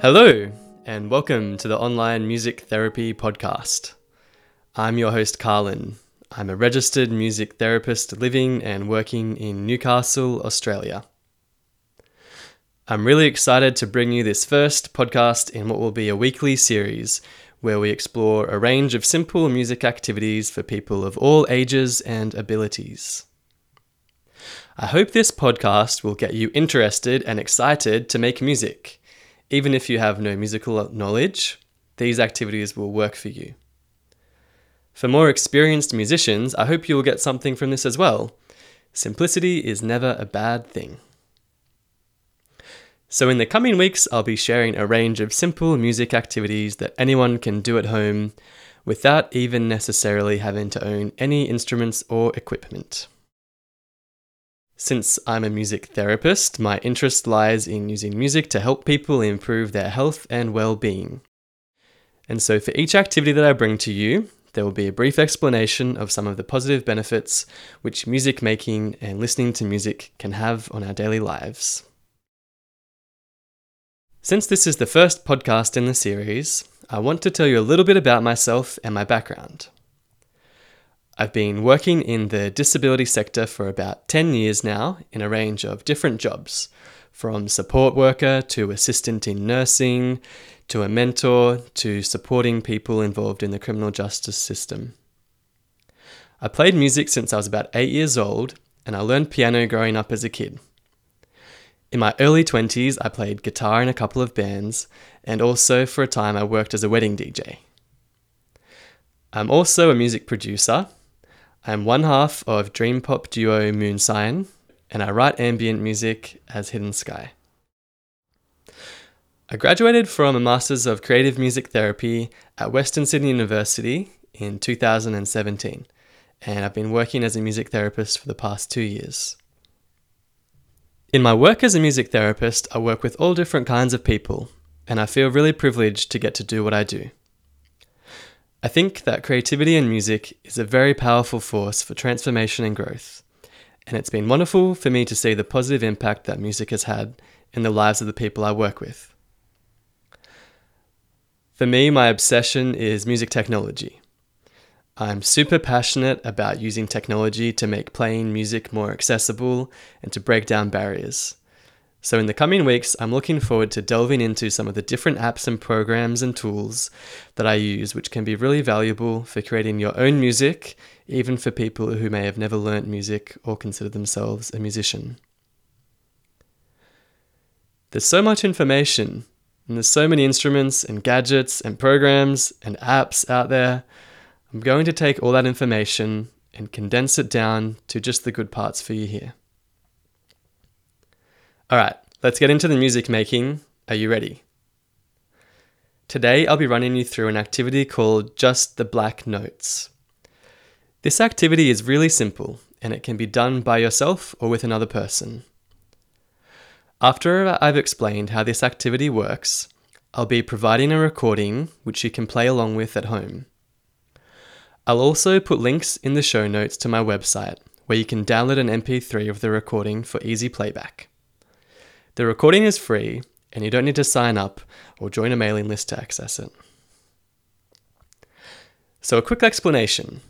Hello, and welcome to the Online Music Therapy Podcast. I'm your host, Carlin. I'm a registered music therapist living and working in Newcastle, Australia. I'm really excited to bring you this first podcast in what will be a weekly series where we explore a range of simple music activities for people of all ages and abilities. I hope this podcast will get you interested and excited to make music. Even if you have no musical knowledge, these activities will work for you. For more experienced musicians, I hope you will get something from this as well. Simplicity is never a bad thing. So, in the coming weeks, I'll be sharing a range of simple music activities that anyone can do at home without even necessarily having to own any instruments or equipment. Since I'm a music therapist, my interest lies in using music to help people improve their health and well being. And so, for each activity that I bring to you, there will be a brief explanation of some of the positive benefits which music making and listening to music can have on our daily lives. Since this is the first podcast in the series, I want to tell you a little bit about myself and my background. I've been working in the disability sector for about 10 years now in a range of different jobs, from support worker to assistant in nursing to a mentor to supporting people involved in the criminal justice system. I played music since I was about 8 years old and I learned piano growing up as a kid. In my early 20s, I played guitar in a couple of bands, and also for a time I worked as a wedding DJ. I'm also a music producer, I'm one half of dream pop duo Moonsign, and I write ambient music as Hidden Sky. I graduated from a Masters of Creative Music Therapy at Western Sydney University in 2017, and I've been working as a music therapist for the past two years. In my work as a music therapist, I work with all different kinds of people, and I feel really privileged to get to do what I do. I think that creativity in music is a very powerful force for transformation and growth, and it's been wonderful for me to see the positive impact that music has had in the lives of the people I work with. For me, my obsession is music technology. I'm super passionate about using technology to make playing music more accessible and to break down barriers. So, in the coming weeks, I'm looking forward to delving into some of the different apps and programs and tools that I use, which can be really valuable for creating your own music, even for people who may have never learnt music or consider themselves a musician. There's so much information, and there's so many instruments and gadgets and programs and apps out there. I'm going to take all that information and condense it down to just the good parts for you here. All right, let's get into the music making. Are you ready? Today I'll be running you through an activity called Just the Black Notes. This activity is really simple and it can be done by yourself or with another person. After I've explained how this activity works, I'll be providing a recording which you can play along with at home. I'll also put links in the show notes to my website where you can download an MP3 of the recording for easy playback. The recording is free, and you don't need to sign up or join a mailing list to access it. So, a quick explanation.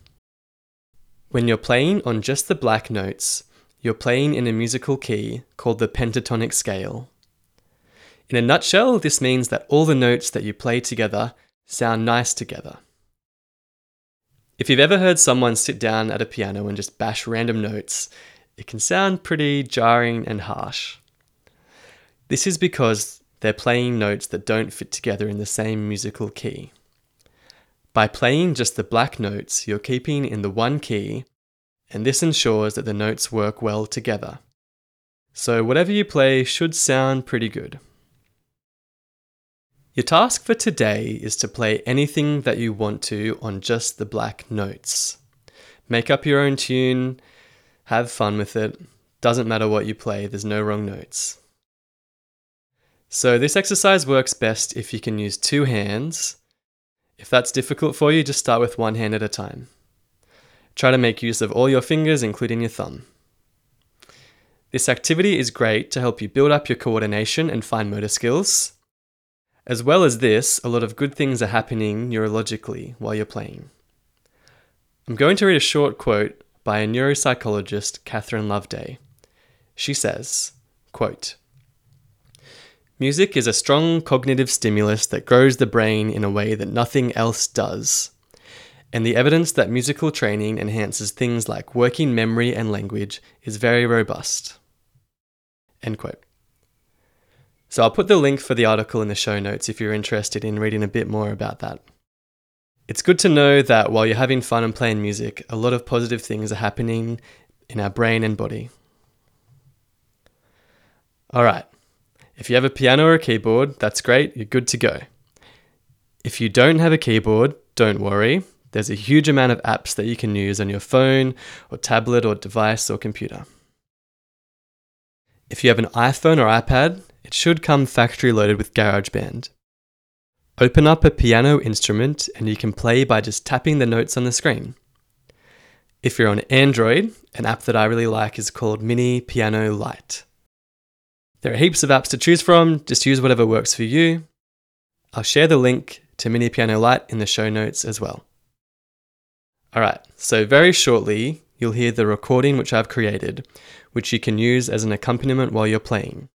When you're playing on just the black notes, you're playing in a musical key called the pentatonic scale. In a nutshell, this means that all the notes that you play together sound nice together. If you've ever heard someone sit down at a piano and just bash random notes, it can sound pretty jarring and harsh. This is because they're playing notes that don't fit together in the same musical key. By playing just the black notes, you're keeping in the one key, and this ensures that the notes work well together. So, whatever you play should sound pretty good. Your task for today is to play anything that you want to on just the black notes. Make up your own tune, have fun with it. Doesn't matter what you play, there's no wrong notes. So this exercise works best if you can use two hands. If that's difficult for you, just start with one hand at a time. Try to make use of all your fingers, including your thumb. This activity is great to help you build up your coordination and fine motor skills, As well as this, a lot of good things are happening neurologically while you're playing. I'm going to read a short quote by a neuropsychologist, Catherine Loveday. She says, quote, Music is a strong cognitive stimulus that grows the brain in a way that nothing else does. And the evidence that musical training enhances things like working memory and language is very robust. End quote. So I'll put the link for the article in the show notes if you're interested in reading a bit more about that. It's good to know that while you're having fun and playing music, a lot of positive things are happening in our brain and body. All right, if you have a piano or a keyboard, that's great, you're good to go. If you don't have a keyboard, don't worry. There's a huge amount of apps that you can use on your phone or tablet or device or computer. If you have an iPhone or iPad, it should come factory loaded with GarageBand. Open up a piano instrument and you can play by just tapping the notes on the screen. If you're on Android, an app that I really like is called Mini Piano Lite. There are heaps of apps to choose from, just use whatever works for you. I'll share the link to Mini Piano Lite in the show notes as well. Alright, so very shortly, you'll hear the recording which I've created, which you can use as an accompaniment while you're playing.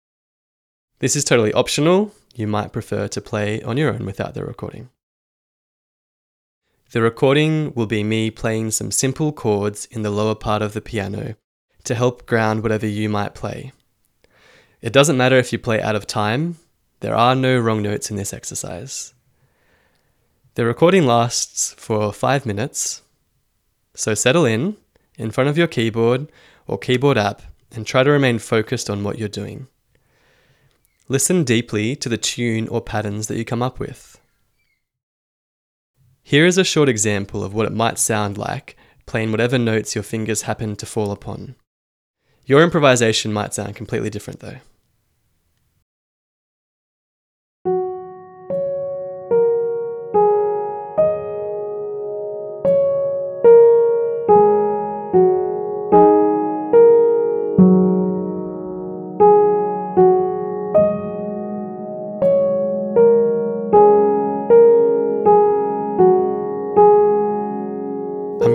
This is totally optional, you might prefer to play on your own without the recording. The recording will be me playing some simple chords in the lower part of the piano to help ground whatever you might play. It doesn't matter if you play out of time, there are no wrong notes in this exercise. The recording lasts for five minutes, so settle in, in front of your keyboard or keyboard app, and try to remain focused on what you're doing. Listen deeply to the tune or patterns that you come up with. Here is a short example of what it might sound like playing whatever notes your fingers happen to fall upon. Your improvisation might sound completely different though.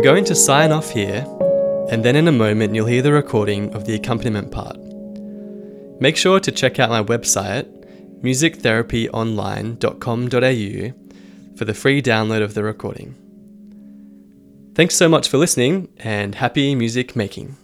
Going to sign off here, and then in a moment you'll hear the recording of the accompaniment part. Make sure to check out my website, musictherapyonline.com.au, for the free download of the recording. Thanks so much for listening, and happy music making.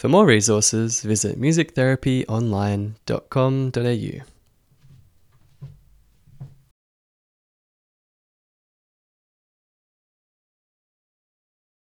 For more resources, visit musictherapyonline.com.au.